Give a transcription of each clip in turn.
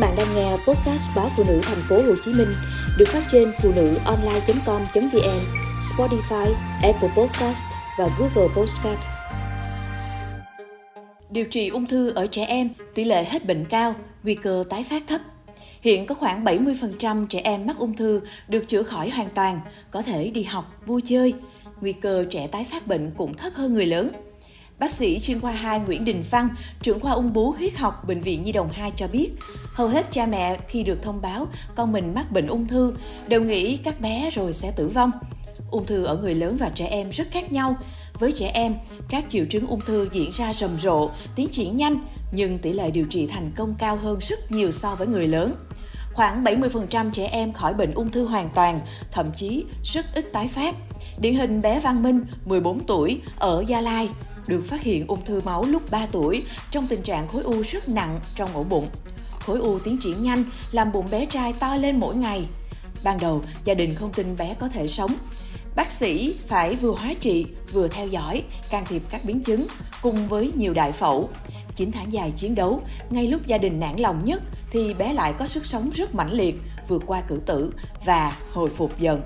bạn đang nghe podcast báo phụ nữ thành phố Hồ Chí Minh được phát trên phụ nữ online.com.vn, Spotify, Apple Podcast và Google Podcast. Điều trị ung thư ở trẻ em, tỷ lệ hết bệnh cao, nguy cơ tái phát thấp. Hiện có khoảng 70% trẻ em mắc ung thư được chữa khỏi hoàn toàn, có thể đi học, vui chơi. Nguy cơ trẻ tái phát bệnh cũng thấp hơn người lớn. Bác sĩ chuyên khoa 2 Nguyễn Đình Văn, trưởng khoa ung bướu huyết học Bệnh viện Nhi đồng 2 cho biết, hầu hết cha mẹ khi được thông báo con mình mắc bệnh ung thư đều nghĩ các bé rồi sẽ tử vong. Ung thư ở người lớn và trẻ em rất khác nhau. Với trẻ em, các triệu chứng ung thư diễn ra rầm rộ, tiến triển nhanh, nhưng tỷ lệ điều trị thành công cao hơn rất nhiều so với người lớn. Khoảng 70% trẻ em khỏi bệnh ung thư hoàn toàn, thậm chí rất ít tái phát. Điển hình bé Văn Minh, 14 tuổi, ở Gia Lai, được phát hiện ung thư máu lúc 3 tuổi trong tình trạng khối u rất nặng trong ổ bụng. Khối u tiến triển nhanh, làm bụng bé trai to lên mỗi ngày. Ban đầu, gia đình không tin bé có thể sống. Bác sĩ phải vừa hóa trị, vừa theo dõi, can thiệp các biến chứng, cùng với nhiều đại phẫu. 9 tháng dài chiến đấu, ngay lúc gia đình nản lòng nhất thì bé lại có sức sống rất mãnh liệt, vượt qua cử tử và hồi phục dần.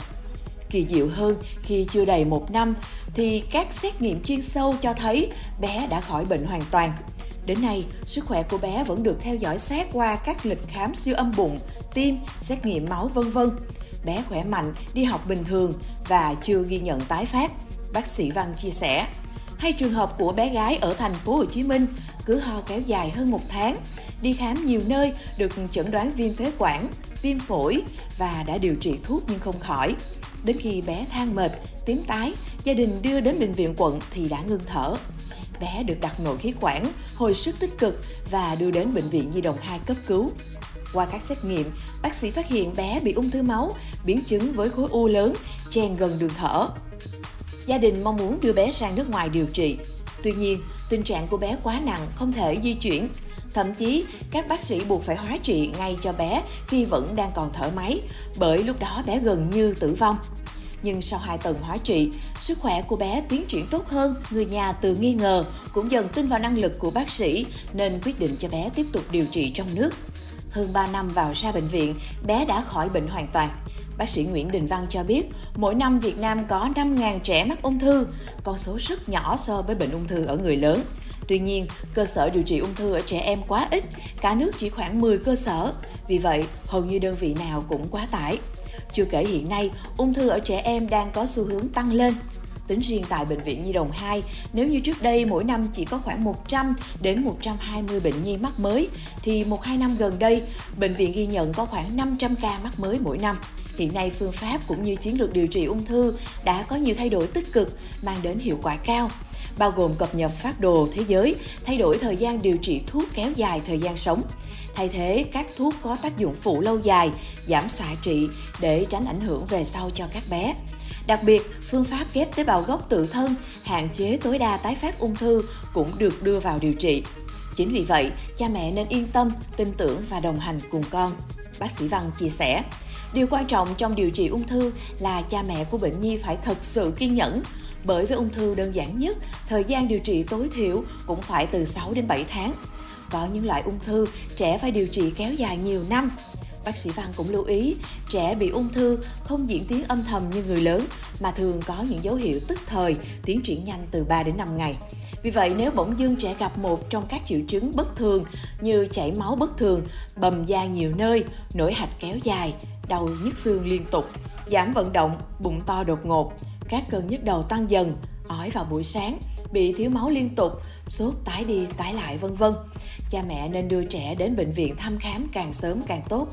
Kỳ diệu hơn khi chưa đầy một năm thì các xét nghiệm chuyên sâu cho thấy bé đã khỏi bệnh hoàn toàn. Đến nay, sức khỏe của bé vẫn được theo dõi sát qua các lịch khám siêu âm bụng, tim, xét nghiệm máu vân vân. Bé khỏe mạnh, đi học bình thường và chưa ghi nhận tái phát. Bác sĩ Văn chia sẻ. Hay trường hợp của bé gái ở thành phố Hồ Chí Minh cứ ho kéo dài hơn một tháng, đi khám nhiều nơi được chẩn đoán viêm phế quản, viêm phổi và đã điều trị thuốc nhưng không khỏi. Đến khi bé than mệt, tím tái, gia đình đưa đến bệnh viện quận thì đã ngưng thở. Bé được đặt nội khí quản, hồi sức tích cực và đưa đến bệnh viện Nhi đồng 2 cấp cứu. Qua các xét nghiệm, bác sĩ phát hiện bé bị ung thư máu, biến chứng với khối u lớn, chen gần đường thở. Gia đình mong muốn đưa bé sang nước ngoài điều trị. Tuy nhiên, tình trạng của bé quá nặng, không thể di chuyển. Thậm chí, các bác sĩ buộc phải hóa trị ngay cho bé khi vẫn đang còn thở máy, bởi lúc đó bé gần như tử vong nhưng sau 2 tuần hóa trị, sức khỏe của bé tiến triển tốt hơn, người nhà từ nghi ngờ cũng dần tin vào năng lực của bác sĩ nên quyết định cho bé tiếp tục điều trị trong nước. Hơn 3 năm vào ra bệnh viện, bé đã khỏi bệnh hoàn toàn. Bác sĩ Nguyễn Đình Văn cho biết, mỗi năm Việt Nam có 5.000 trẻ mắc ung thư, con số rất nhỏ so với bệnh ung thư ở người lớn. Tuy nhiên, cơ sở điều trị ung thư ở trẻ em quá ít, cả nước chỉ khoảng 10 cơ sở. Vì vậy, hầu như đơn vị nào cũng quá tải. Chưa kể hiện nay, ung thư ở trẻ em đang có xu hướng tăng lên. Tính riêng tại Bệnh viện Nhi đồng 2, nếu như trước đây mỗi năm chỉ có khoảng 100 đến 120 bệnh nhi mắc mới, thì một hai năm gần đây, bệnh viện ghi nhận có khoảng 500 ca mắc mới mỗi năm. Hiện nay phương pháp cũng như chiến lược điều trị ung thư đã có nhiều thay đổi tích cực, mang đến hiệu quả cao bao gồm cập nhật phát đồ thế giới, thay đổi thời gian điều trị thuốc kéo dài thời gian sống, thay thế các thuốc có tác dụng phụ lâu dài, giảm xạ trị để tránh ảnh hưởng về sau cho các bé. Đặc biệt, phương pháp ghép tế bào gốc tự thân hạn chế tối đa tái phát ung thư cũng được đưa vào điều trị. Chính vì vậy, cha mẹ nên yên tâm, tin tưởng và đồng hành cùng con. Bác sĩ Văn chia sẻ, điều quan trọng trong điều trị ung thư là cha mẹ của bệnh nhi phải thật sự kiên nhẫn, bởi với ung thư đơn giản nhất, thời gian điều trị tối thiểu cũng phải từ 6 đến 7 tháng. Có những loại ung thư trẻ phải điều trị kéo dài nhiều năm. Bác sĩ Văn cũng lưu ý, trẻ bị ung thư không diễn tiến âm thầm như người lớn mà thường có những dấu hiệu tức thời, tiến triển nhanh từ 3 đến 5 ngày. Vì vậy, nếu bỗng dưng trẻ gặp một trong các triệu chứng bất thường như chảy máu bất thường, bầm da nhiều nơi, nổi hạch kéo dài, đau nhức xương liên tục, giảm vận động, bụng to đột ngột, các cơn nhức đầu tăng dần, ói vào buổi sáng, bị thiếu máu liên tục, sốt tái đi tái lại vân vân. Cha mẹ nên đưa trẻ đến bệnh viện thăm khám càng sớm càng tốt.